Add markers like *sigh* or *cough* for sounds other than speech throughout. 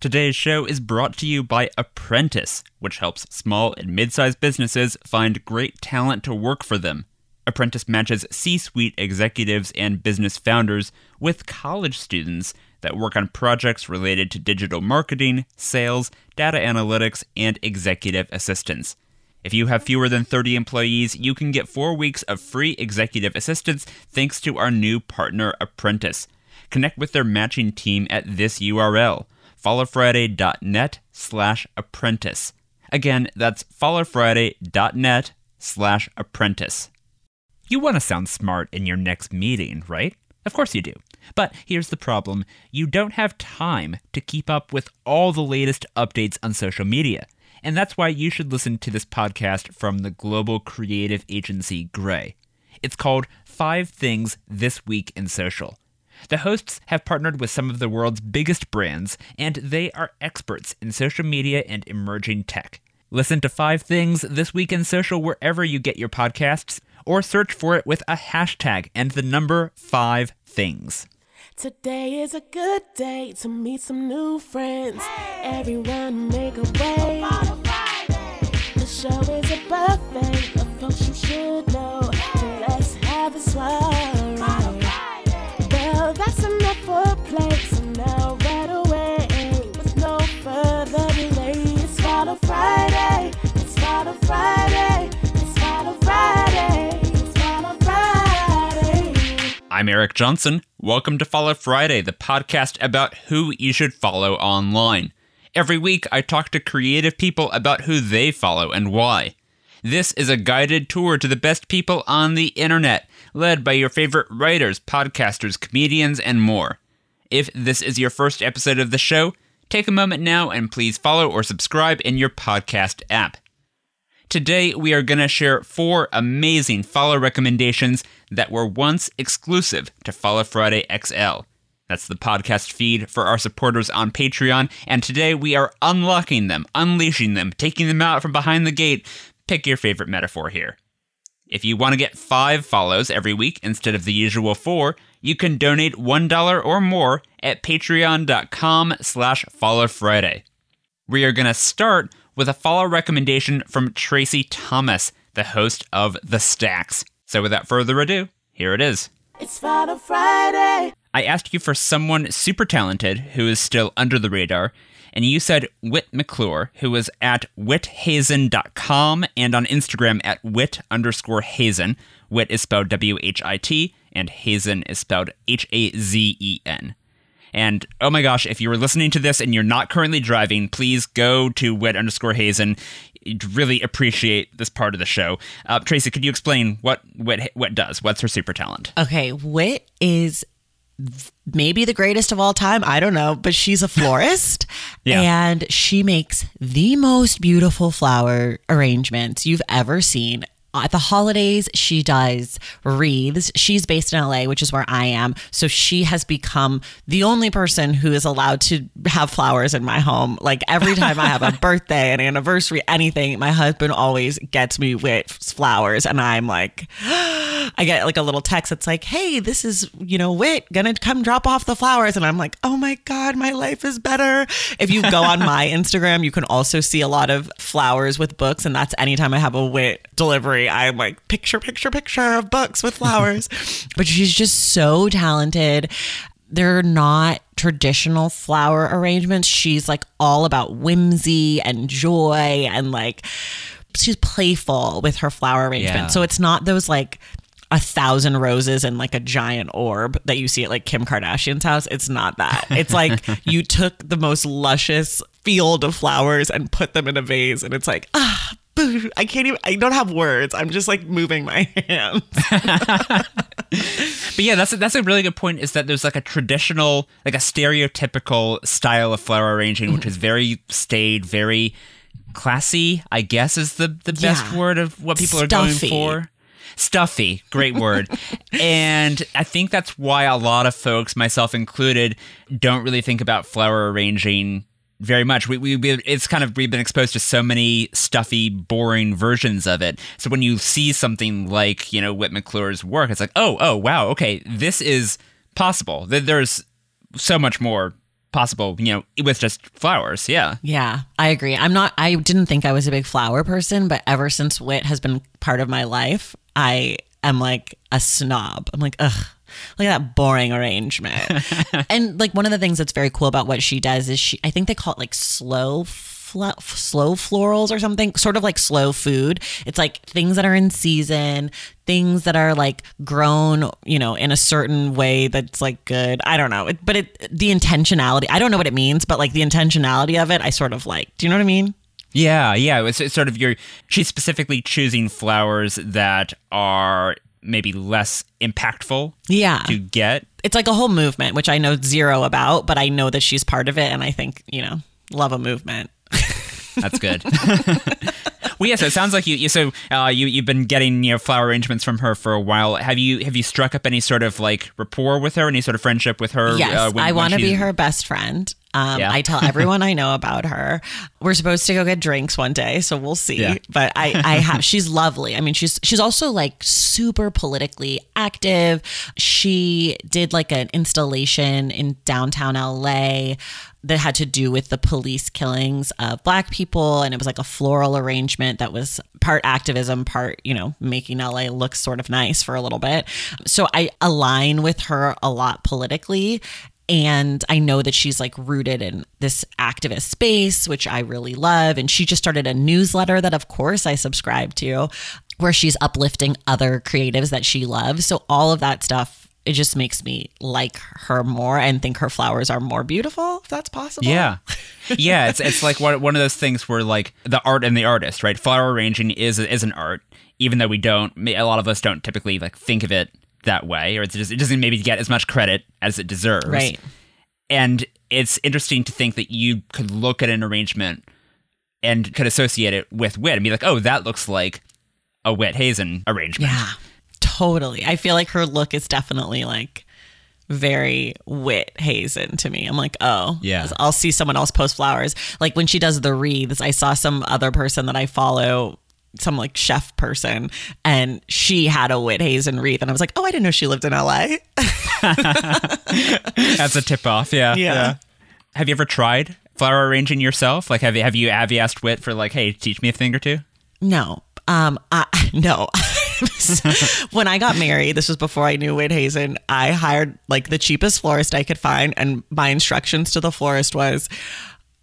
Today's show is brought to you by Apprentice, which helps small and mid sized businesses find great talent to work for them. Apprentice matches C suite executives and business founders with college students that work on projects related to digital marketing, sales, data analytics, and executive assistance. If you have fewer than 30 employees, you can get four weeks of free executive assistance thanks to our new partner, Apprentice. Connect with their matching team at this URL, followfriday.net slash apprentice. Again, that's followfriday.net slash apprentice. You want to sound smart in your next meeting, right? Of course you do. But here's the problem you don't have time to keep up with all the latest updates on social media. And that's why you should listen to this podcast from the global creative agency Grey. It's called Five Things This Week in Social. The hosts have partnered with some of the world's biggest brands, and they are experts in social media and emerging tech. Listen to Five Things This Week in Social wherever you get your podcasts, or search for it with a hashtag and the number five things. Today is a good day to meet some new friends. Everyone make a way. The show is a buffet of folks you should know. So let's have a soiree. That's enough for. So now right away, with no further delay, it's Friday. It's Friday. It's Friday. It's Friday. I'm Eric Johnson. Welcome to Follow Friday, the podcast about who you should follow online. Every week, I talk to creative people about who they follow and why. This is a guided tour to the best people on the internet, led by your favorite writers, podcasters, comedians, and more. If this is your first episode of the show, take a moment now and please follow or subscribe in your podcast app. Today, we are going to share four amazing follow recommendations that were once exclusive to Follow Friday XL. That's the podcast feed for our supporters on Patreon, and today we are unlocking them, unleashing them, taking them out from behind the gate. Pick your favorite metaphor here. If you want to get five follows every week instead of the usual four, you can donate $1 or more at patreon.com slash followfriday. We are going to start with a follow recommendation from Tracy Thomas, the host of The Stacks. So without further ado, here it is. It's Follow Friday. I asked you for someone super talented who is still under the radar, and you said Whit McClure, who is at whithazen.com and on Instagram at whit underscore hazen. Whit is spelled W H I T, and hazen is spelled H A Z E N. And oh my gosh, if you were listening to this and you're not currently driving, please go to whit underscore hazen. You'd really appreciate this part of the show. Uh, Tracy, could you explain what what what does? What's her super talent? Okay, Whit is maybe the greatest of all time. I don't know, but she's a *laughs* florist Yeah. and she makes the most beautiful flower arrangements you've ever seen. Uh, at the holidays, she does wreaths. She's based in LA, which is where I am. So she has become the only person who is allowed to have flowers in my home. Like every time I have a *laughs* birthday, an anniversary, anything, my husband always gets me with flowers. And I'm like, *gasps* I get like a little text that's like, hey, this is, you know, Whit gonna come drop off the flowers. And I'm like, oh my God, my life is better. If you go on my *laughs* Instagram, you can also see a lot of flowers with books. And that's anytime I have a Whit delivery, I'm like, picture, picture, picture of books with flowers. *laughs* but she's just so talented. They're not traditional flower arrangements. She's like all about whimsy and joy and like she's playful with her flower arrangement. Yeah. So it's not those like a thousand roses and like a giant orb that you see at like Kim Kardashian's house. It's not that. It's like *laughs* you took the most luscious field of flowers and put them in a vase, and it's like, ah. *laughs* I can't even, I don't have words. I'm just like moving my *laughs* hands. *laughs* But yeah, that's a, that's a really good point. Is that there's like a traditional, like a stereotypical style of flower arranging, which mm-hmm. is very staid, very classy. I guess is the the best word of what people Stuffy. are going for. Stuffy, great word. and I think that's why a lot of folks, myself included, don't really think about flower arranging very much. We, we we- it's kind of we've been exposed to so many stuffy, boring versions of it. So when you see something like you know Whit McClure's work, it's like, oh, oh, wow, okay, this is possible. There's so much more possible, you know, with just flowers. Yeah. Yeah, I agree. I'm not, I didn't think I was a big flower person, but ever since Whit has been part of my life, I am like a snob. I'm like, ugh. Look at that boring arrangement. *laughs* and like one of the things that's very cool about what she does is she, I think they call it like slow slow florals or something, sort of like slow food. It's like things that are in season, things that are like grown, you know, in a certain way that's like good. I don't know. It, but it the intentionality, I don't know what it means, but like the intentionality of it, I sort of like. Do you know what I mean? Yeah, yeah. It's, it's sort of your. She's specifically choosing flowers that are maybe less impactful Yeah. to get. It's like a whole movement, which I know zero about, but I know that she's part of it. And I think, you know, love a movement. *laughs* That's good. *laughs* well, yeah. So it sounds like you. you so uh, you you've been getting you know flower arrangements from her for a while. Have you have you struck up any sort of like rapport with her? Any sort of friendship with her? Yes, uh, when- I want to be her best friend. Um, Yeah. I tell everyone *laughs* I know about her. We're supposed to go get drinks one day, so we'll see. Yeah. But I, I have. *laughs* She's lovely. I mean, she's she's also like super politically active. She did like an installation in downtown LA that had to do with the police killings of black people, and it was like a floral arrangement that was part activism, part you know making LA look sort of nice for a little bit. So I align with her a lot politically and I know that she's like rooted in this activist space, which I really love. And she just started a newsletter that, of course, I subscribe to, where she's uplifting other creatives that she loves. So, all of that stuff, it just makes me like her more and think her flowers are more beautiful, if that's possible. Yeah, *laughs* yeah. It's it's like one one of those things where like the art and the artist, right? Flower arranging is is an art, even though we don't. A lot of us don't typically like think of it that way, or it's just, it doesn't maybe get as much credit as it deserves. Right. And it's interesting to think that you could look at an arrangement and could associate it with Whit and be like, oh, that looks like a Whit Hazen arrangement. Yeah, totally. I feel like her look is definitely like very Whit hazen to me. I'm like, oh, Yeah. I'll see someone else post flowers. Like when she does the wreaths, I saw some other person that I follow, some like chef person, and she had a Whit hazen wreath, and I was like, oh, I didn't know she lived in LA. *laughs* That's a tip off. Yeah. Yeah. Have you ever tried flower arranging yourself? Like, have you have you have you asked Whit for like, hey, teach me a thing or two? No. Um, I, *laughs* no. *laughs* *laughs* when I got married, this was before I knew Whit Hazen, I hired like the cheapest florist I could find. And my instructions to the florist was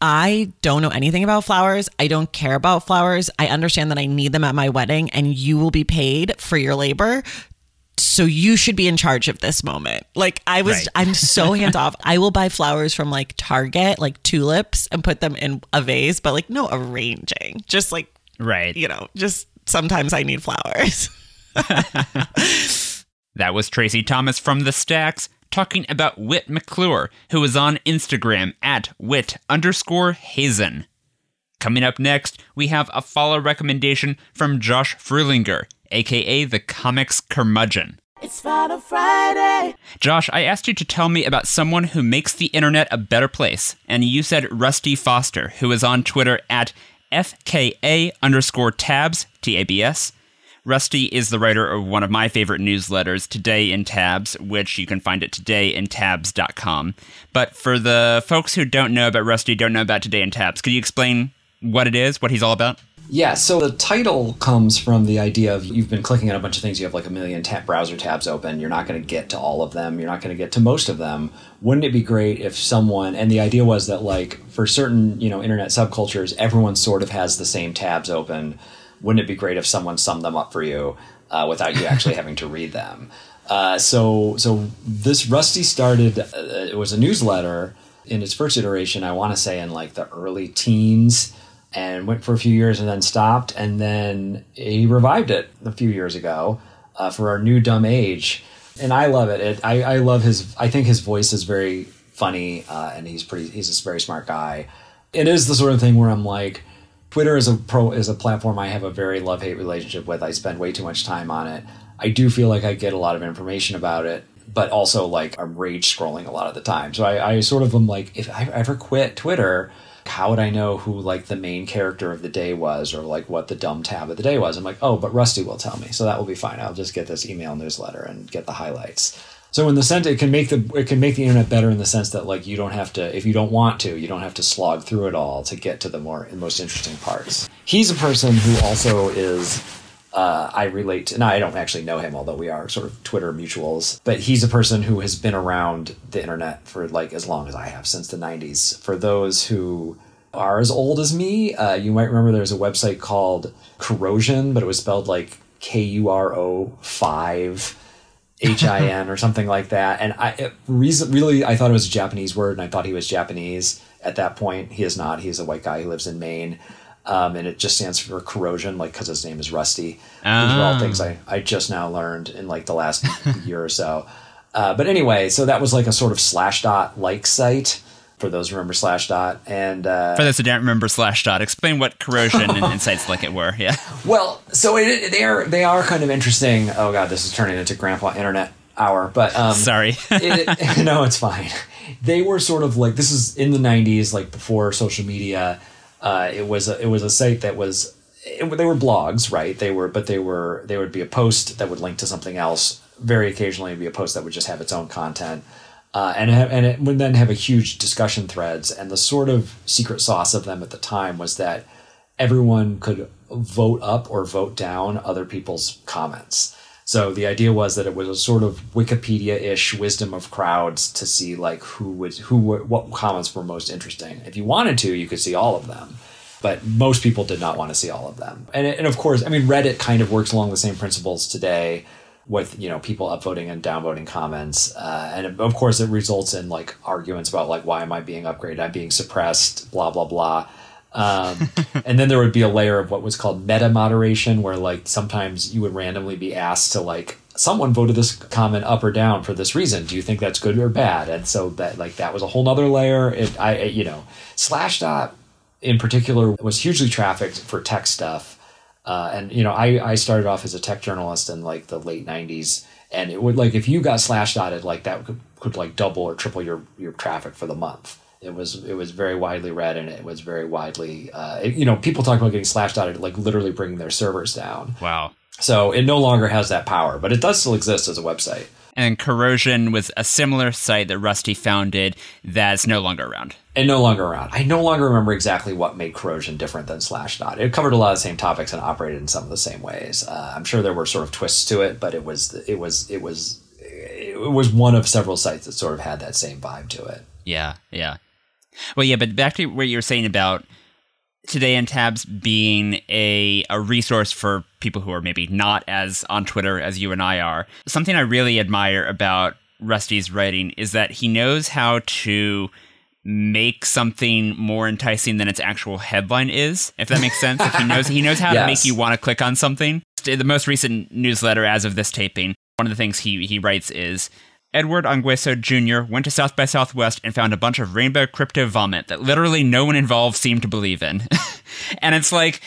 I don't know anything about flowers. I don't care about flowers. I understand that I need them at my wedding and you will be paid for your labor. So you should be in charge of this moment. Like I was Right. I'm so *laughs* hands off. I will buy flowers from like Target, like tulips and put them in a vase, but like no arranging. Just like Right. you know, just sometimes I need flowers. *laughs* *laughs* That was Tracy Thomas from the Stacks talking about Wit McClure, who is on Instagram at whit underscore hazen. Coming up next, we have a follow recommendation from Josh Fruhlinger, aka the comics curmudgeon. It's Follow Friday. Josh, I asked you to tell me about someone who makes the internet a better place, and you said Rusty Foster, who is on Twitter at FKA underscore tabs, T A B S. Rusty is the writer of one of my favorite newsletters, Today in Tabs, which you can find at todayintabs.com. But for the folks who don't know about Rusty, don't know about Today in Tabs, could you explain what it is, what he's all about? Yeah, so the title comes from the idea of you've been clicking on a bunch of things, you have like a million tab browser tabs open, you're not going to get to all of them, you're not going to get to most of them. Wouldn't it be great if someone and the idea was that like for certain, you know, internet subcultures, everyone sort of has the same tabs open. Wouldn't it be great if someone summed them up for you uh, without you actually *laughs* having to read them? Uh, so so this Rusty started uh, it was a newsletter in its first iteration, I want to say in like the early teens and went for a few years and then stopped. And then he revived it a few years ago uh, for our new dumb age. And I love it. it I, I love his, I think his voice is very funny uh, and he's pretty, he's a very smart guy. It is the sort of thing where I'm like, Twitter is a pro is a platform I have a very love hate relationship with. I spend way too much time on it. I do feel like I get a lot of information about it, but also like I'm rage scrolling a lot of the time. So I, I sort of am like, if I ever quit Twitter, how would I know who like the main character of the day was or like what the dumb tab of the day was? I'm like, oh, but Rusty will tell me. So that will be fine. I'll just get this email newsletter and get the highlights. So in the sense, it can make the it can make the internet better in the sense that like you don't have to if you don't want to, you don't have to slog through it all to get to the more most interesting parts. He's a person who also is. Uh, I relate to. No, I don't actually know him, although we are sort of Twitter mutuals. But he's a person who has been around the internet for like as long as I have, since the '90s. For those who are as old as me, uh, you might remember there's a website called Corrosion, but it was spelled like K U R O five H I N or something like that. And I reason, really I thought it was a Japanese word, and I thought he was Japanese at that point. He is not. He's a white guy who lives in Maine. Um, and it just stands for corrosion, like because his name is Rusty. These are all Ah. things I, I just now learned in like the last *laughs* year or so. Uh, but anyway, so that was like a sort of Slashdot like site for those who remember Slashdot. And uh, For those who don't remember Slashdot, explain what corrosion and, sites like it were. Yeah. *laughs* Well, so it, they are they are kind of interesting. Oh god, this is turning into Grandpa Internet hour, but um, Sorry. it, *laughs* *laughs* no, it's fine. They were sort of like this is in the '90s, like before social media. Uh, it was a, it was a site that was it, they were blogs, right? They were, but they were they would be a post that would link to something else. Very occasionally, be a post that would just have its own content. Uh, and and it would then have a huge discussion threads. And the sort of secret sauce of them at the time was that everyone could vote up or vote down other people's comments. So the idea was that it was a sort of Wikipedia-ish wisdom of crowds to see like who was who what comments were most interesting. If you wanted to, you could see all of them, but most people did not want to see all of them. And and of course, I mean Reddit kind of works along the same principles today with you know people upvoting and downvoting comments uh, and of course it results in like arguments about like why am i being upgraded? I'm being suppressed blah blah blah. Um, *laughs* and then there would be a layer of what was called meta moderation where like sometimes you would randomly be asked to like someone voted this comment up or down for this reason. Do you think that's good or bad? And so that like that was a whole nother layer. It i it, you know Slashdot in particular was hugely trafficked for tech stuff uh, and you know, I, I started off as a tech journalist in like the late '90s, and it would like if you got slash dotted, like that could, could like double or triple your your traffic for the month. It was it was very widely read, and it was very widely, uh, it- you know, people talk about getting slash dotted, like literally bringing their servers down. wow. So it no longer has that power, but it does still exist as a website. And Corrosion was a similar site that Rusty founded that's no longer around. And no longer around. I no longer remember exactly what made corrosion different than Slashdot. It covered a lot of the same topics and operated in some of the same ways. Uh, I'm sure there were sort of twists to it, but it was it was it was it was one of several sites that sort of had that same vibe to it. Yeah, yeah. Well, yeah, but back to what you were saying about Today in Tabs being a a resource for people who are maybe not as on Twitter as you and I are. Something I really admire about Rusty's writing is that he knows how to make something more enticing than its actual headline is if that makes sense like he knows he knows how to make you want to click on something the most recent newsletter as of this taping one of the things he he writes is Edward Ongweso Jr. went to South by Southwest and found a bunch of rainbow crypto vomit that literally no one involved seemed to believe in. *laughs* and it's like,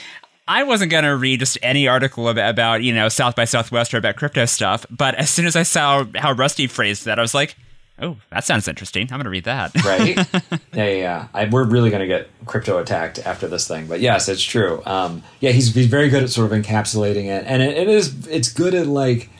I wasn't going to read just any article about, about, you know, South by Southwest or about crypto stuff, but as soon as I saw how Rusty phrased that, I was like, oh, that sounds interesting. I'm going to read that. right? *laughs* yeah, yeah. yeah. I, we're really going to get crypto attacked after this thing, but yes, it's true. Um, yeah, he's he's very good at sort of encapsulating it, and it, it is it's good at like.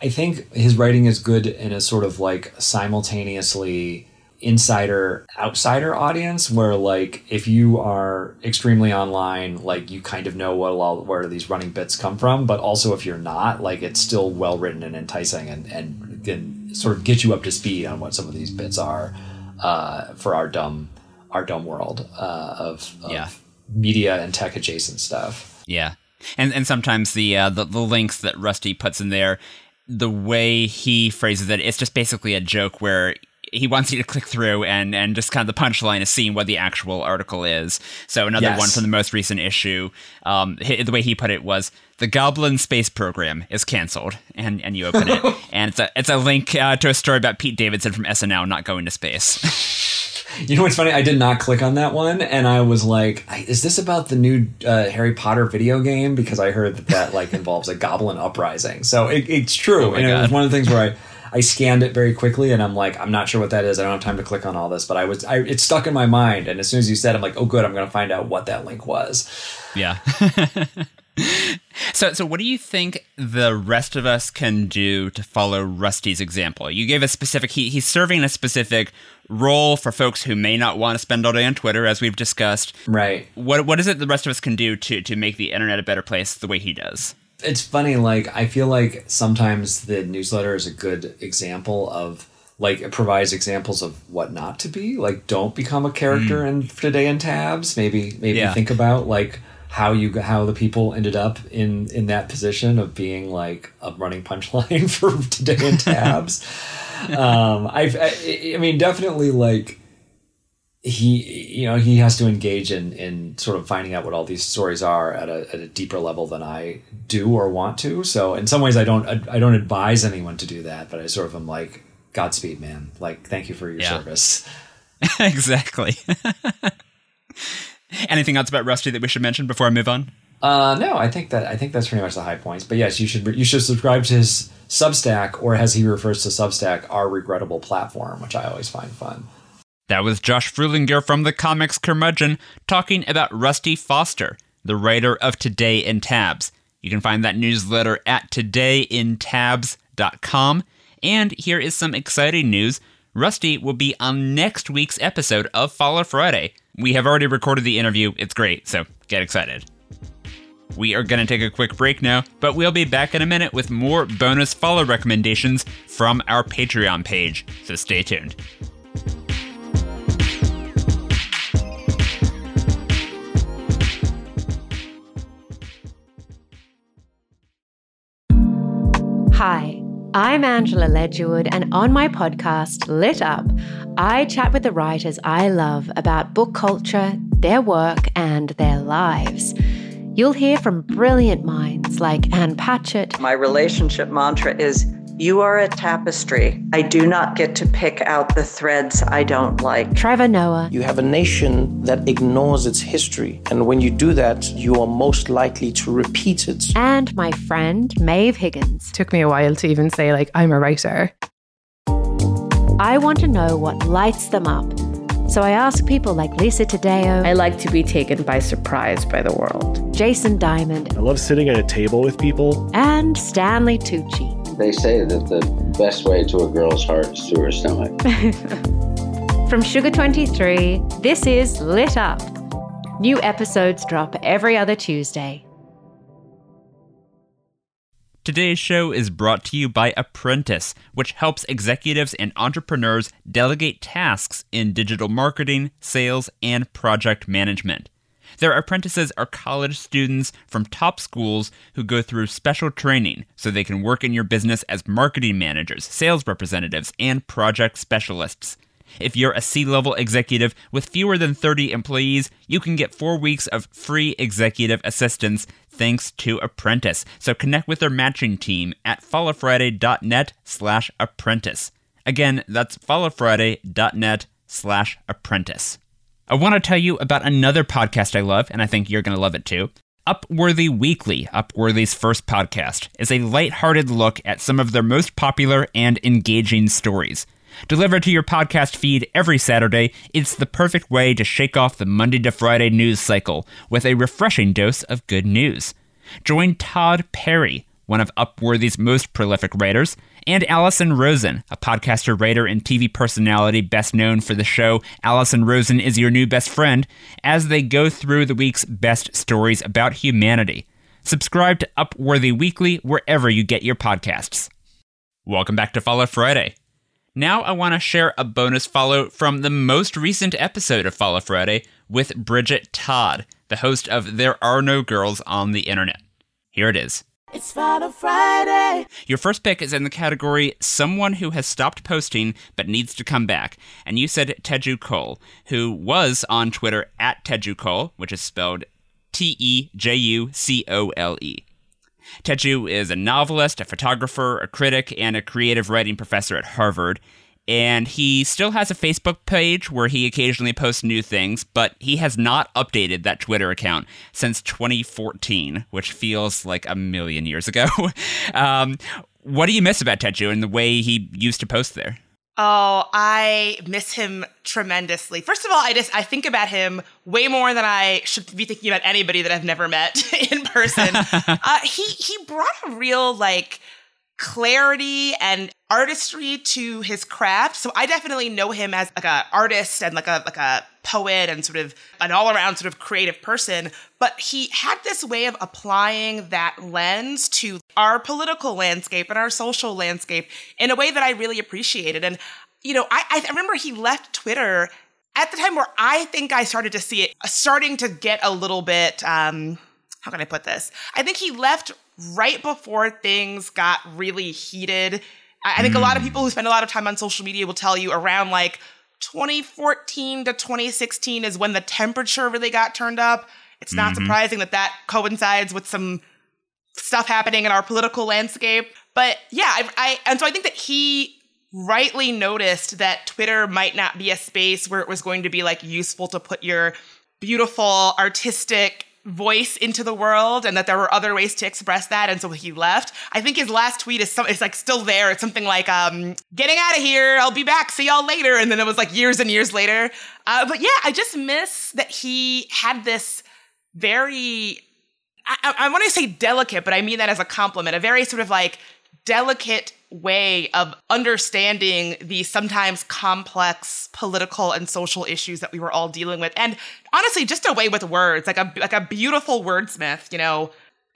I think his writing is good in a sort of like simultaneously insider outsider audience where like if you are extremely online like you kind of know what all where these running bits come from but also if you're not like it's still well written and enticing and and can sort of get you up to speed on what some of these bits are uh, for our dumb our dumb world uh, of, of Yeah. media and tech adjacent stuff Yeah, and and sometimes the uh, the the links that Rusty puts in there, the way he phrases it, it's just basically a joke where he wants you to click through and and just kind of the punchline is seeing what the actual article is. So another Yes. one from the most recent issue, um, the way he put it was the Goblin Space Program is canceled, and and you open it, *laughs* and it's a it's a link uh, to a story about Pete Davidson from SNL not going to space. *laughs* You know what's funny? I did not click on that one, and I was like, "Is this about the new uh, Harry Potter video game?" Because I heard that that like involves a goblin uprising. So it, it's true, Oh and it was one of the things where I. *laughs* I scanned it very quickly, and I'm like, I'm not sure what that is. I don't have time to click on all this, but I was, I, it stuck in my mind, and as soon as you said, I'm like, oh, good, I'm going to find out what that link was. Yeah. So, so what do you think the rest of us can do to follow Rusty's example? You gave a specific. He, he's serving a specific role for folks who may not want to spend all day on Twitter, as we've discussed. Right. What What is it the rest of us can do to to make the internet a better place the way he does? It's funny. Like I feel like sometimes the newsletter is a good example of like it provides examples of what not to be. Like don't become a character mm. in Today in Tabs. Maybe maybe yeah. think about like how you how the people ended up in in that position of being like a running punchline *laughs* for Today in Tabs. *laughs* um, I've I, I mean definitely like he you know he has to engage in in sort of finding out what all these stories are at a, at a deeper level than I do or want to. So in some ways I don't I don't advise anyone to do that, but I sort of am like Godspeed, man. Like thank you for your yeah. service. *laughs* exactly. Anything else about Rusty that we should mention before I move on? Uh, no, I think that I think that's pretty much the high points. But yes, you should you should subscribe to his Substack, or as he refers to Substack, our regrettable platform, which I always find fun. That was Josh Fruhlinger from the Comics Curmudgeon talking about Rusty Foster, the writer of Today in Tabs. You can find that newsletter at todayintabs.com. And here is some exciting news. Rusty will be on next week's episode of Follow Friday. We have already recorded the interview. It's great, so get excited. We are going to take a quick break now, but we'll be back in a minute with more bonus follow recommendations from our Patreon page, so stay tuned. Hi, I'm Angela Ledgerwood, and on my podcast, Lit Up, I chat with the writers I love about book culture, their work, and their lives. You'll hear from brilliant minds like Ann Patchett. My relationship mantra is you are a tapestry. I do not get to pick out the threads I don't like. Trevor Noah. You have a nation that ignores its history. And when you do that, you are most likely to repeat it. And my friend, Maeve Higgins. Took me a while to even say, like, I'm a writer. I want to know what lights them up. So I ask people like Lisa Taddeo. I like to be taken by surprise by the world. Jason Diamond. I love sitting at a table with people. And Stanley Tucci. They say that the best way to a girl's heart is through her stomach. *laughs* From Sugar 23, this is Lit Up. New episodes drop every other Tuesday. Today's show is brought to you by Apprentice, which helps executives and entrepreneurs delegate tasks in digital marketing, sales, and project management. Their apprentices are college students from top schools who go through special training so they can work in your business as marketing managers, sales representatives, and project specialists. If you're a C level executive with fewer than 30 employees, you can get four weeks of free executive assistance thanks to Apprentice. So connect with their matching team at followfriday.net slash apprentice. Again, that's followfriday.net slash apprentice. I want to tell you about another podcast I love, and I think you're going to love it too. Upworthy Weekly, Upworthy's first podcast, is a light-hearted look at some of their most popular and engaging stories. Delivered to your podcast feed every Saturday, it's the perfect way to shake off the Monday to Friday news cycle with a refreshing dose of good news. Join Tod Perry, one of Upworthy's most prolific writers, and Allison Rosen, a podcaster, writer, and TV personality best known for the show Allison Rosen is Your New Best Friend, as they go through the week's best stories about humanity. Subscribe to Upworthy Weekly wherever you get your podcasts. Welcome back to Follow Friday. Now I want to share a bonus follow from the most recent episode of Follow Friday with Bridget Todd, the host of There Are No Girls on the Internet. Here it is. It's Follow Friday. Your first pick is in the category Someone Who Has Stopped Posting But Needs to Come Back. And you said Teju Cole, who was on Twitter at Teju Cole, which is spelled T E J U C O L E. Teju is a novelist, a photographer, a critic, and a creative writing professor at Harvard. And he still has a Facebook page where he occasionally posts new things, but he has not updated that Twitter account since 2014, which feels like a million years ago. *laughs* um, What do you miss about Teju and the way he used to post there? Oh, I miss him tremendously. First of all, I just I think about him way more than I should be thinking about anybody that I've never met *laughs* in person. *laughs* uh, he he brought a real like clarity and artistry to his craft. So I definitely know him as like an artist and like a like a poet and sort of an all-around sort of creative person, but he had this way of applying that lens to our political landscape and our social landscape in a way that I really appreciated. And you know, I, I remember he left Twitter at the time where I think I started to see it starting to get a little bit um how can I put this? I think he left right before things got really heated. I think mm. a lot of people who spend a lot of time on social media will tell you around like 2014 to 2016 is when the temperature really got turned up. It's not mm-hmm. surprising that that coincides with some stuff happening in our political landscape. But yeah, I, I and so I think that he rightly noticed that Twitter might not be a space where it was going to be like useful to put your beautiful artistic voice into the world and that there were other ways to express that and so he left. I think his last tweet is some it's like still there. It's something like um getting out of here. I'll be back. See y'all later. And then it was like years and years later. Uh, but yeah i just miss that he had this very I, I want to say delicate but i mean that as a compliment a very sort of like delicate way of understanding the sometimes complex political and social issues that we were all dealing with. And honestly just a way with words like a like a beautiful wordsmith you know?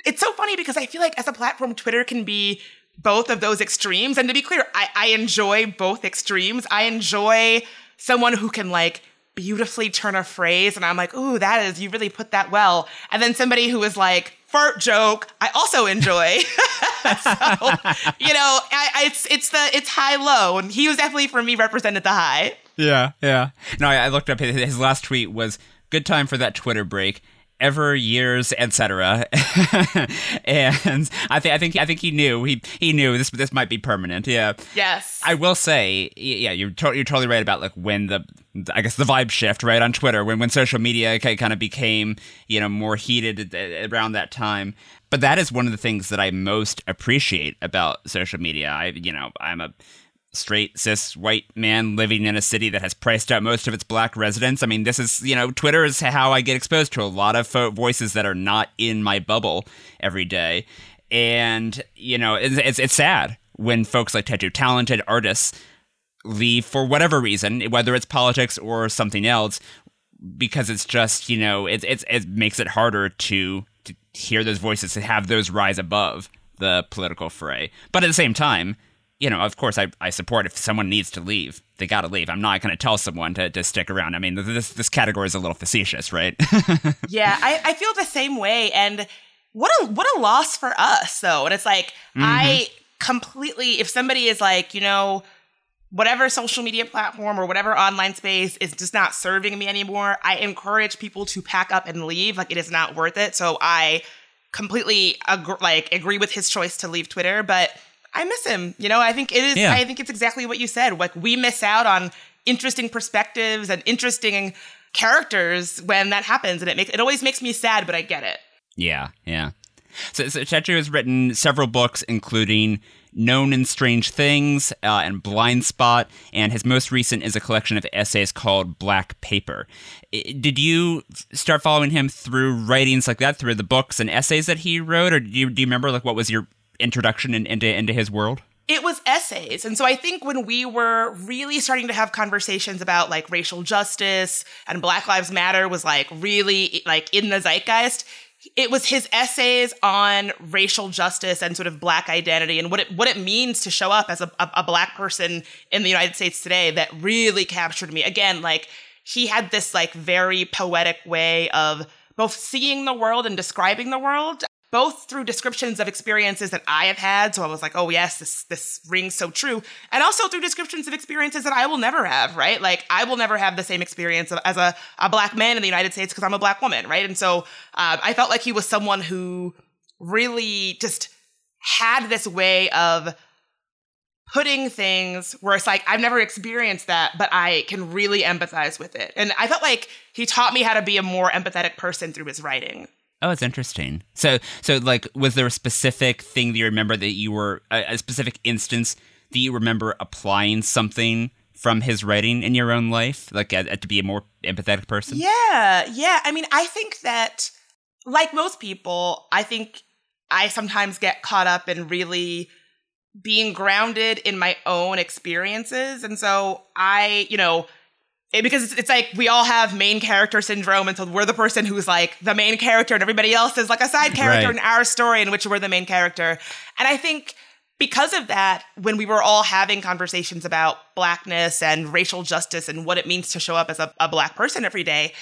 It's so funny because i feel like as a platform twitter can be both of those extremes. And to be clear i, I enjoy both extremes. I enjoy someone who can like beautifully turn a phrase and i'm like ooh that is you really put that well. And then somebody who is like fart joke. I also enjoy. *laughs* *laughs* so, you know, I, I, it's it's the it's high low, and he was definitely for me represented the high. Yeah, yeah. No, I, I looked up his, his last tweet was good time for that Twitter break ever years etc *laughs* and i think i think i think he knew he he knew this this might be permanent yeah yes i will say yeah you're, to- you're totally right about like when the I guess the vibe shift right on Twitter when when social media kind of became you know more heated uh, around that time. But that is one of the things that I most appreciate about social media. I you know I'm a straight cis white man living in a city that has priced out most of its black residents. I mean, this is you know Twitter is how I get exposed to a lot of fo- voices that are not in my bubble every day, and you know it's it's, it's sad when folks like Teju, talented artists leave for whatever reason, whether it's politics or something else, because it's just you know it it, it makes it harder to to hear those voices to have those rise above the political fray. But at the same time, you know, of course, I, I support if someone needs to leave, they got to leave. I'm not going to tell someone to, to stick around. I mean, this this category is a little facetious, right? *laughs* yeah, I, I feel the same way. And what a what a loss for us, though. And it's like mm-hmm. I completely, if somebody is like, you know, whatever social media platform or whatever online space is just not serving me anymore, I encourage people to pack up and leave. Like it is not worth it. So I completely like agree with his choice to leave Twitter, but I miss him. You know, I think it is. Yeah. I think it's exactly what you said. Like we miss out on interesting perspectives and interesting characters when that happens, and it makes it always makes me sad, but I get it. Yeah, yeah. So, so has written several books, including Known and Strange Things uh, and Blind Spot, and his most recent is a collection of essays called Black Paper. Did you start following him through writings like that, through the books and essays that he wrote, or do you, do you remember like what was your introduction in, into into his world? it was essays. And so I think when we were really starting to have conversations about like racial justice and Black Lives Matter was like really like in the zeitgeist, it was his essays on racial justice and sort of black identity and what it what it means to show up as a, a, a, black person in the United States today that really captured me. Again, like he had this like very poetic way of both seeing the world and describing the world both through descriptions of experiences that I have had. So I was like, oh, yes, this, this rings so true. And also through descriptions of experiences that I will never have, right? Like, I will never have the same experience as a, a black man in the United States because I'm a black woman, right? And so uh, I felt like he was someone who really just had this way of putting things where it's like I've never experienced that, but I can really empathize with it. And I felt like he taught me how to be a more empathetic person through his writing. Oh, it's interesting. So, so like, was there a specific thing that you remember that you were a, a specific instance that you remember applying something from his writing in your own life, like uh, to be a more empathetic person? Yeah, yeah. I mean, I think that, like most people, I think I sometimes get caught up in really being grounded in my own experiences. And so I, you know, it, because it's, it's, like we all have main character syndrome. And so we're the person who's like the main character and everybody else is like a side character right. in our story in which we're the main character. And I think because of that, when we were all having conversations about blackness and racial justice and what it means to show up as a, a black person every day,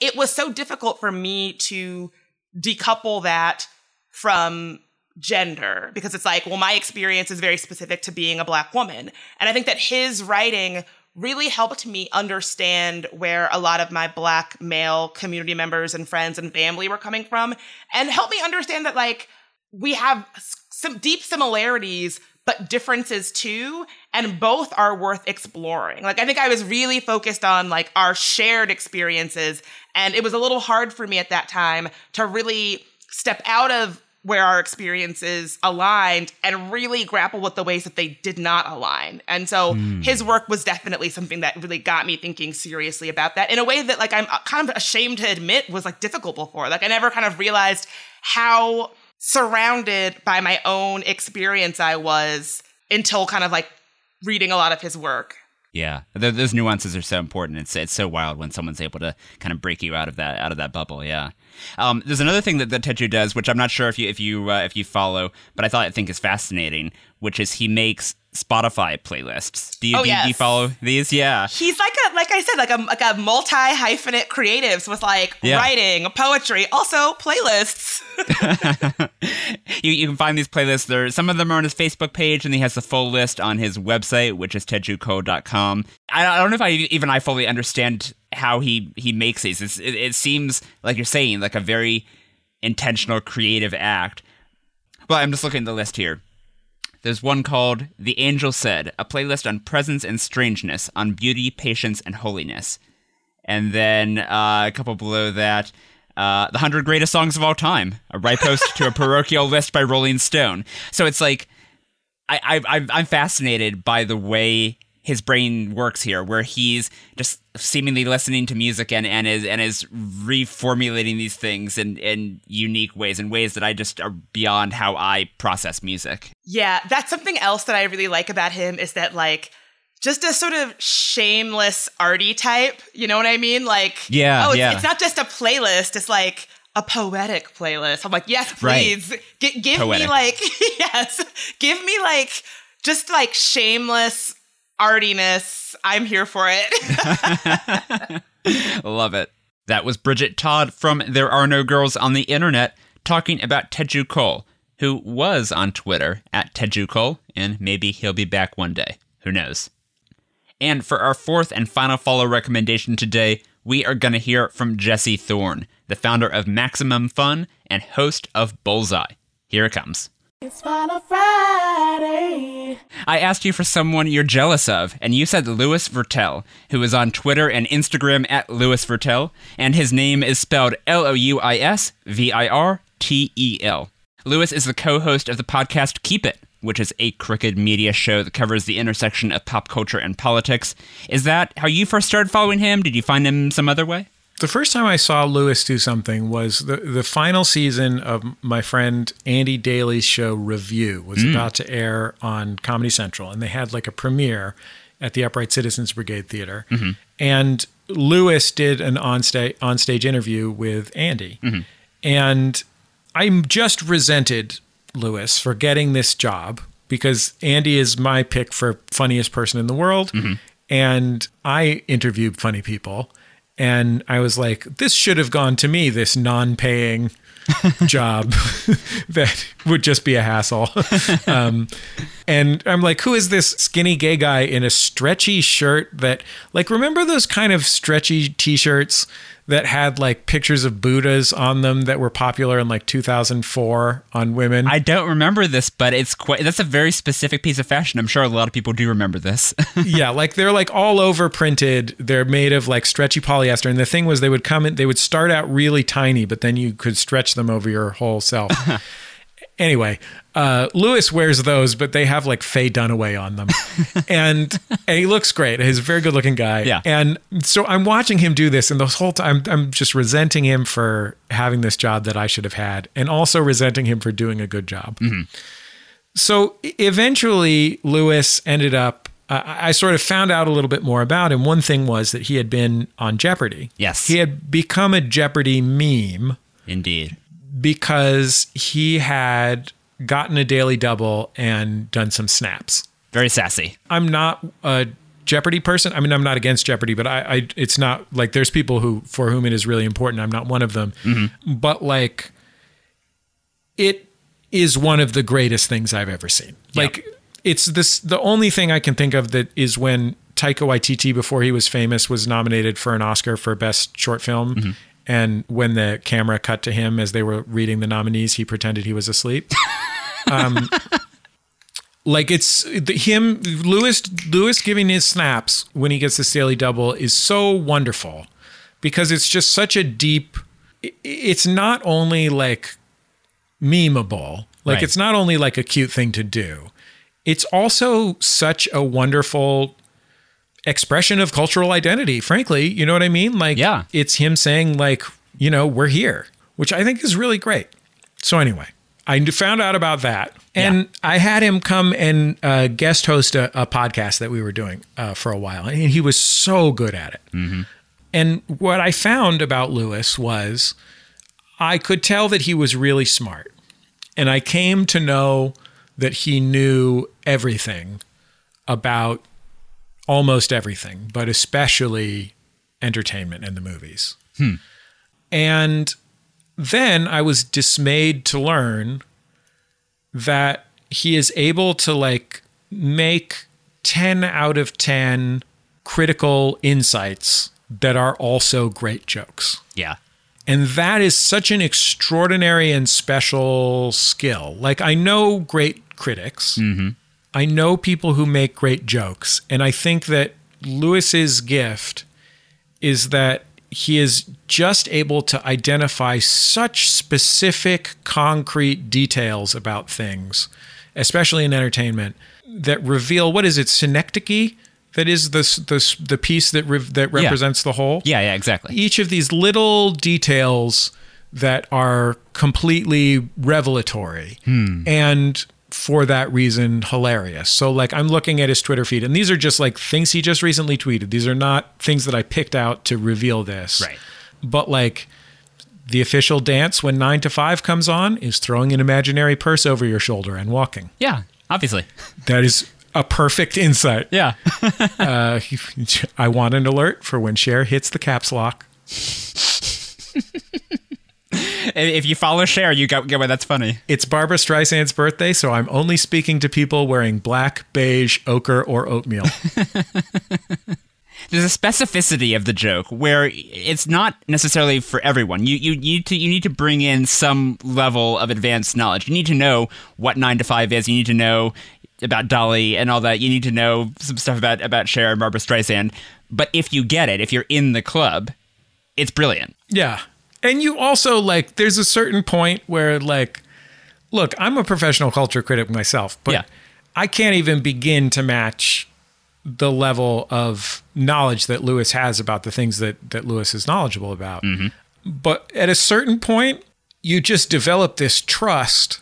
it was so difficult for me to decouple that from gender because it's like, well, my experience is very specific to being a black woman. And I think that his writing really helped me understand where a lot of my black male community members and friends and family were coming from and helped me understand that like we have some deep similarities but differences too and both are worth exploring. Like i think i was really focused on like our shared experiences and it was a little hard for me at that time to really step out of where our experiences aligned and really grapple with the ways that they did not align. And so mm. his work was definitely something that really got me thinking seriously about that in a way that like I'm kind of ashamed to admit was like difficult before. Like I never kind of realized how surrounded by my own experience I was until kind of like reading a lot of his work. Yeah, those nuances are so important. It's it's so wild when someone's able to kind of break you out of that out of that bubble. Yeah. Um, there's another thing that, that Teju does, which I'm not sure if you if you uh, if you follow, but I thought I think is fascinating, which is he makes Spotify playlists. Do you, oh, do, yes. do you follow these? Yeah. He's like a like I said, like a like a multi hyphenate creatives with like yeah. writing, poetry, also playlists. *laughs* *laughs* you you can find these playlists. There some of them are on his Facebook page, and he has the full list on his website, which is tejucole.com. I, I don't know if I even I fully understand how he he makes these. It, it seems like you're saying like a very intentional, creative act. Well, I'm just looking at the list here. There's one called The Angel Said, a playlist on presence and strangeness, on beauty, patience, and holiness. And then uh, a couple below that, uh, The 100 Greatest Songs of All Time, a right post to a *laughs* parochial list by Rolling Stone. So it's like, I, I, I'm fascinated by the way his brain works here, where he's just seemingly listening to music and, and is and is reformulating these things in, in unique ways, in ways that I just are beyond how I process music. Yeah, that's something else that I really like about him is that like just a sort of shameless arty type. You know what I mean? Like, yeah, oh, it's, yeah. it's not just a playlist. It's like a poetic playlist. I'm like, yes, please, right. G- give poetic. me like, *laughs* yes, give me like just like shameless artiness. I'm here for it. *laughs* Love it. That was Bridget Todd from There Are No Girls on the Internet talking about Teju Cole, who was on Twitter at Teju Cole, and maybe he'll be back one day. Who knows? And for our fourth and final follow recommendation today, we are going to hear from Jesse Thorn, the founder of Maximum Fun and host of Bullseye. Here it comes. It's Follow Friday. I asked you for someone you're jealous of, and you said Louis Virtel, who is on Twitter and Instagram at Louis Virtel, and his name is spelled L O U I S V I R T E L. Louis is the co host of the podcast Keep It, which is a crooked media show that covers the intersection of pop culture and politics. Is that how you first started following him? Did you find him some other way? The first time I saw Louis do something was the the final season of my friend Andy Daly's show Review was mm. about to air on Comedy Central, and they had like a premiere at the Upright Citizens Brigade Theater, mm-hmm. and Louis did an onstage onstage interview with Andy, mm-hmm. and I just resented Louis for getting this job because Andy is my pick for funniest person in the world, mm-hmm. and I interviewed funny people and I was like, this should have gone to me, this non paying *laughs* job *laughs* that would just be a hassle. *laughs* um, and I'm like, who is this skinny gay guy in a stretchy shirt that, like, remember those kind of stretchy t shirts that had like pictures of Buddhas on them that were popular in like 2004 on women. I don't remember this, but it's quite that's a very specific piece of fashion. I'm sure a lot of people do remember this. *laughs* yeah, like they're like all over printed. They're made of like stretchy polyester. And the thing was they would come in they would start out really tiny, but then you could stretch them over your whole self. *laughs* anyway, uh, Louis wears those, but they have like Faye Dunaway on them, *laughs* and and he looks great. He's a very good looking guy. Yeah. And so I'm watching him do this, and the whole time I'm just resenting him for having this job that I should have had, and also resenting him for doing a good job. So e- eventually, Louis ended up. Uh, I sort of found out a little bit more about him. One thing was that he had been on Jeopardy. Yes. He had become a Jeopardy meme Indeed. Because he had gotten a daily double and done some snaps. Very sassy. I'm not a Jeopardy person. I mean, I'm not against Jeopardy, but I, I it's not like there's people who for whom it is really important. I'm not one of them. Mm-hmm. But like, it is one of the greatest things I've ever seen. Like, it's this the only thing I can think of that is when Taika Waititi, before he was famous, was nominated for an Oscar for best short film. Mm-hmm. And when the camera cut to him as they were reading the nominees, he pretended he was asleep. *laughs* Um, like it's the, him, Louis. Louis giving his snaps when he gets the daily double is so wonderful because it's just such a deep. It's not only like memeable, like Right. it's not only like a cute thing to do. It's also such a wonderful expression of cultural identity, frankly. You know what I mean? Like, Yeah. it's him saying, like, you know, we're here, which I think is really great. So, anyway, I found out about that. And I had him come and uh, guest host a, a podcast that we were doing uh, for a while. And he was so good at it. And what I found about Louis was I could tell that he was really smart. And I came to know that he knew everything about almost everything, but especially entertainment and the movies. Hmm. And then I was dismayed to learn that he is able to like make 10 out of 10 critical insights that are also great jokes. Yeah. And that is such an extraordinary and special skill. Like, I know great critics, I know people who make great jokes. And I think that Louis's gift is that he is just able to identify such specific, concrete details about things, especially in entertainment, that reveal what is it, synecdoche? That is the the, the piece that re- that Yeah. represents the whole Yeah, yeah, exactly. each of these little details that are completely revelatory Hmm. and for that reason hilarious. So like I'm looking at his Twitter feed and these are just like things he just recently tweeted. These are not things that I picked out to reveal this. Right. But like the official dance when 9 to 5 comes on is throwing an imaginary purse over your shoulder and walking. Yeah, obviously. That is a perfect insight. Yeah. *laughs* uh, I want an alert for when Cher hits the caps lock. *laughs* if you follow Cher, you get, get why that's funny. It's Barbra Streisand's birthday, so I'm only speaking to people wearing black, beige, ochre, or oatmeal. *laughs* There's a specificity of the joke where it's not necessarily for everyone. You you need to you need to bring in some level of advanced knowledge. You need to know what nine to five is. You need to know about Dolly and all that. You need to know some stuff about about Cher and Barbra Streisand. But if you get it, if you're in the club, it's brilliant. yeah. And you also, like, there's a certain point where, like, look, I'm a professional culture critic myself, but Yeah. I can't even begin to match the level of knowledge that Louis has about the things that, that Louis is knowledgeable about. Mm-hmm. But at a certain point, you just develop this trust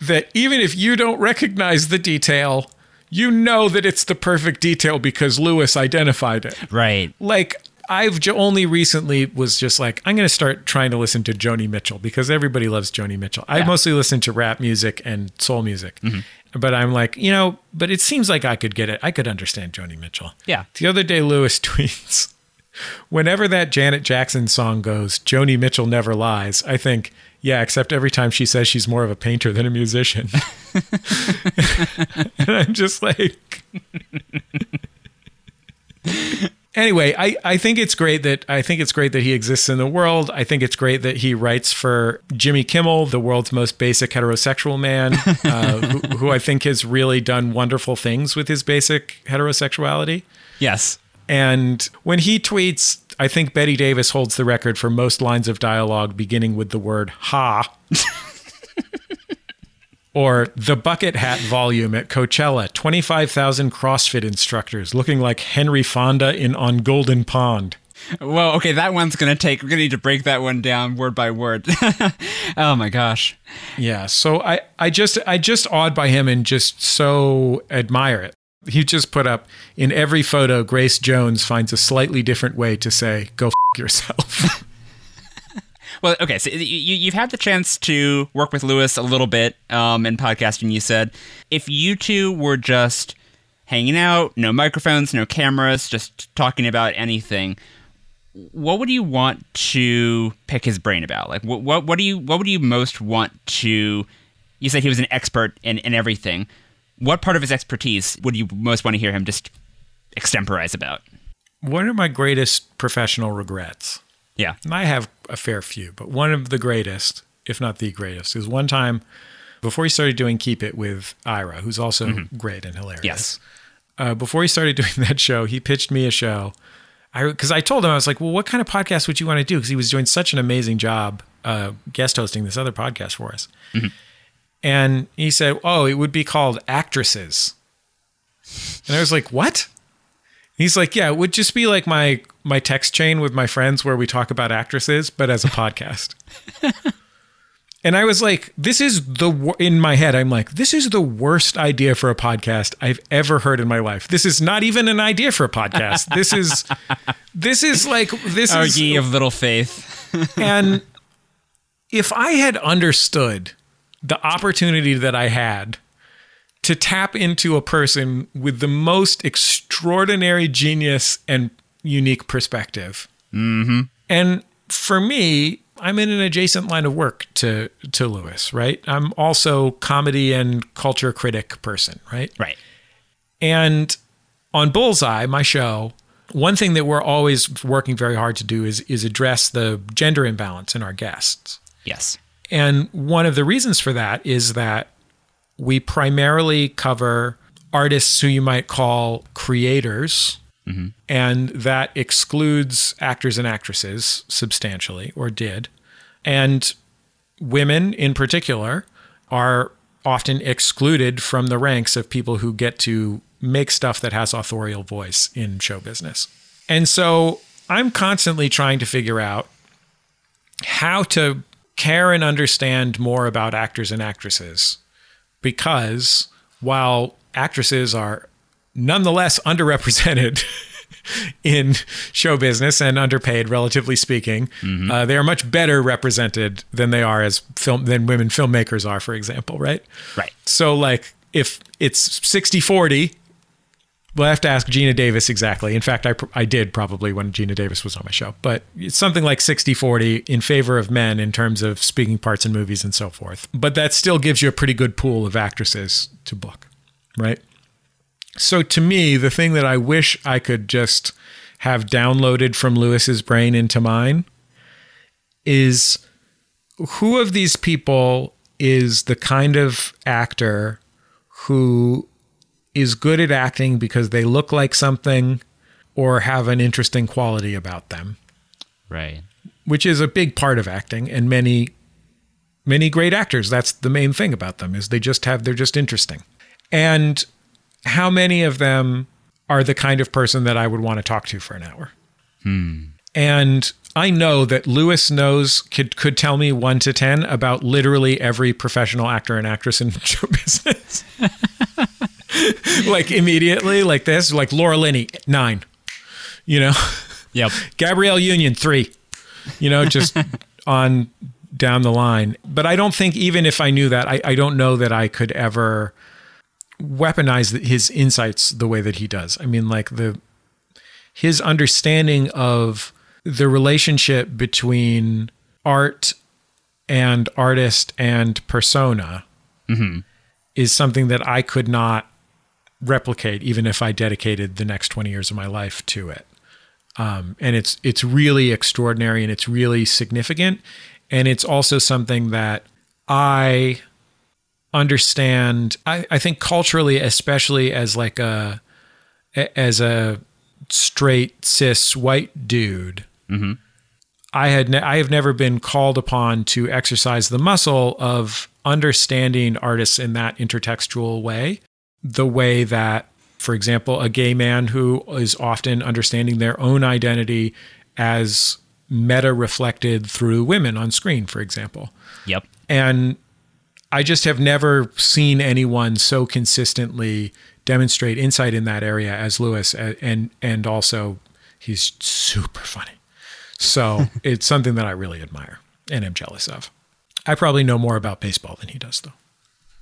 that even if you don't recognize the detail, you know that it's the perfect detail because Louis identified it. Right. Like I've j- only recently was just like I'm going to start trying to listen to Joni Mitchell because everybody loves Joni Mitchell. I mostly listen to rap music and soul music. Mm-hmm. But I'm like, you know, but it seems like I could get it. I could understand Joni Mitchell. Yeah. The other day Louis *laughs* tweets Whenever that Janet Jackson song goes, Joni Mitchell never lies, I think, yeah, except every time she says she's more of a painter than a musician. *laughs* and I'm just like, *laughs* anyway, I, I think it's great that I think it's great that he exists in the world. I think it's great that he writes for Jimmy Kimmel, the world's most basic heterosexual man, *laughs* uh, who, who I think has really done wonderful things with his basic heterosexuality. Yes. And when he tweets, I think Bette Davis holds the record for most lines of dialogue beginning with the word ha. *laughs* or the bucket hat volume at Coachella 25,000 CrossFit instructors looking like Henry Fonda in On Golden Pond. Well, okay, that one's going to take, we're going to need to break that one down word by word. *laughs* oh my gosh. Yeah. So I, I just, I just awed by him and just so admire it. He just put up in every photo, Grace Jones finds a slightly different way to say, go f yourself. *laughs* well, okay, so you, have had the chance to work with Louis a little bit um, in podcasting, you said. If you two were just hanging out, no microphones, no cameras, just talking about anything, what would you want to pick his brain about? Like, what, what, what do you, what would you most want to, you said he was an expert in, in everything what part of his expertise would you most want to hear him just extemporize about? One of my greatest professional regrets. Yeah. I have a fair few, but one of the greatest, if not the greatest, is one time before he started doing Keep It with Ira, who's also mm-hmm. great and hilarious. Yes. Uh, before he started *laughs* doing that show, he pitched me a show. I because I told him I was like, well, what kind of podcast would you want to do? Because he was doing such an amazing job uh, guest hosting this other podcast for us. Mm-hmm. And he said, Oh, it would be called Actresses. And I was like, What? He's like, Yeah, it would just be like my my text chain with my friends where we talk about actresses, but as a podcast. *laughs* and I was like, This is the in my head, I'm like, This is the worst idea for a podcast I've ever heard in my life. This is not even an idea for a podcast. This is *laughs* this is like this oh, is ye of little faith. *laughs* and if I had understood the opportunity that I had to tap into a person with the most extraordinary genius and unique perspective. Mm-hmm. And for me, I'm in an adjacent line of work to to Louis, right? I'm also comedy and culture critic person, right? Right. And on Bullseye, my show, one thing that we're always working very hard to do is is address the gender imbalance in our guests. Yes. And one of the reasons for that is that we primarily cover artists who you might call creators. Mm-hmm. And that excludes actors and actresses substantially, or did. And women in particular are often excluded from the ranks of people who get to make stuff that has authorial voice in show business. And so I'm constantly trying to figure out how to care and understand more about actors and actresses because while actresses are nonetheless *laughs* underrepresented *laughs* in show business and underpaid relatively speaking mm-hmm. uh, they are much better represented than they are as film than women filmmakers are for example right right so like if it's 60 40 We'll have to ask Geena Davis exactly. In fact, I, I did probably when Geena Davis was on my show, but it's something like 60 40 in favor of men in terms of speaking parts in movies and so forth. But that still gives you a pretty good pool of actresses to book, right? So to me, the thing that I wish I could just have downloaded from Louis's brain into mine is who of these people is the kind of actor who is good at acting because they look like something or have an interesting quality about them. Right. Which is a big part of acting and many many great actors that's the main thing about them is they just have they're just interesting. And how many of them are the kind of person that I would want to talk to for an hour? Hmm. And I know that Louis knows could could tell me one to ten about literally every professional actor and actress in *laughs* show business. *laughs* *laughs* like immediately, like this, like Laura Linney, nine. You know? Yep. *laughs* Gabrielle Union, three. You know, just *laughs* on down the line. But I don't think even if I knew that, I, I don't know that I could ever weaponize his insights the way that he does. I mean, like the his understanding of the relationship between art and artist and persona mm-hmm. is something that I could not replicate even if I dedicated the next 20 years of my life to it. Um, and it's it's really extraordinary and it's really significant. And it's also something that I understand. I, I think culturally, especially as like a as a straight cis white dude, mm-hmm. I had ne- I have never been called upon to exercise the muscle of understanding artists in that intertextual way, the way that, for example, a gay man who is often understanding their own identity as meta reflected through women on screen, for example. Yep. And I just have never seen anyone so consistently demonstrate insight in that area as Louis, and and also he's super funny. So *laughs* it's something that I really admire and am jealous of. I probably know more about baseball than he does, though.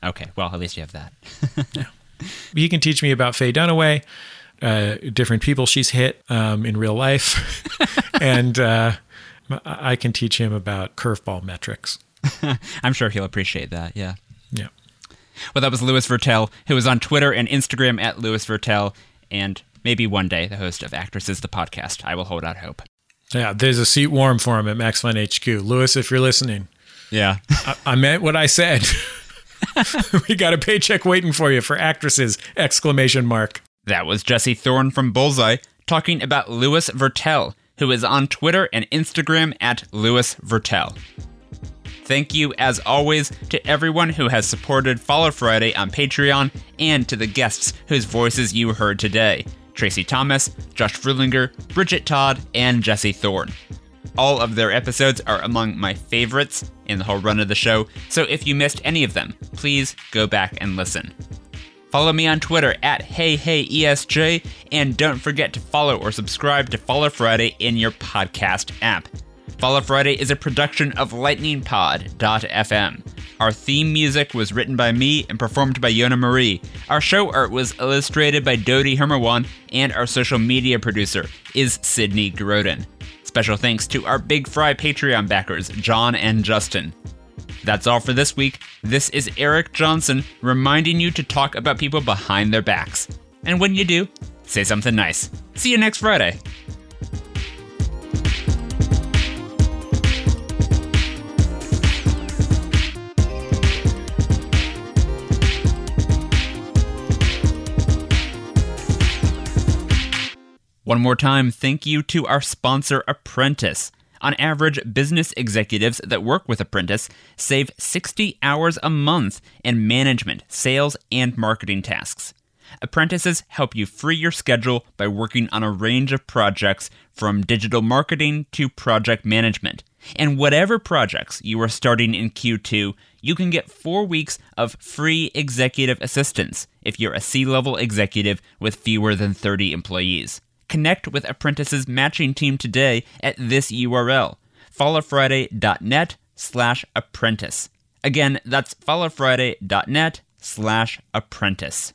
Okay, well, at least you have that. yeah. He can teach me about Faye Dunaway, uh, different people she's hit um, in real life, *laughs* and uh, I can teach him about curveball metrics. *laughs* I'm sure he'll appreciate that. Yeah. Yeah. Well, that was Louis Virtel, who is on Twitter and Instagram at Louis Virtel, and maybe one day the host of Actresses the podcast. I will hold out hope. Yeah, there's a seat warm for him at Max Fun HQ. Louis, if you're listening, yeah, *laughs* I, I meant what I said. *laughs* we got a paycheck waiting for you for actresses! Exclamation mark. That was Jesse Thorn from Bullseye talking about Louis Virtel, who is on Twitter and Instagram at Louis Virtel. Thank you, as always, to everyone who has supported Follow Friday on Patreon and to the guests whose voices you heard today Tracy Thomas, Josh Fruhlinger, Bridget Todd, and Jesse Thorn. All of their episodes are among my favorites in the whole run of the show, so if you missed any of them, please go back and listen. Follow me on Twitter at HeyHeyESJ, and don't forget to follow or subscribe to Follow Friday in your podcast app. Follow Friday is a production of LightningPod.fm. Our theme music was written by me and performed by Yona Marie. Our show art was illustrated by Dodi Hermawan, and our social media producer is Sydney Groden. Special thanks to our Big Fry Patreon backers, John and Justin. That's all for this week. This is Eric Johnson reminding you to talk about people behind their backs. And when you do, say something nice. See you next Friday. One more time, thank you to our sponsor, Apprentice. On average, business executives that work with Apprentice save 60 hours a month in management, sales, and marketing tasks. Apprentices help you free your schedule by working on a range of projects from digital marketing to project management. And whatever projects you are starting in Q2, you can get four weeks of free executive assistance if you're a C level executive with fewer than 30 employees. Connect with Apprentice's matching team today at this URL, followfriday.net slash apprentice. Again, that's followfriday.net slash apprentice.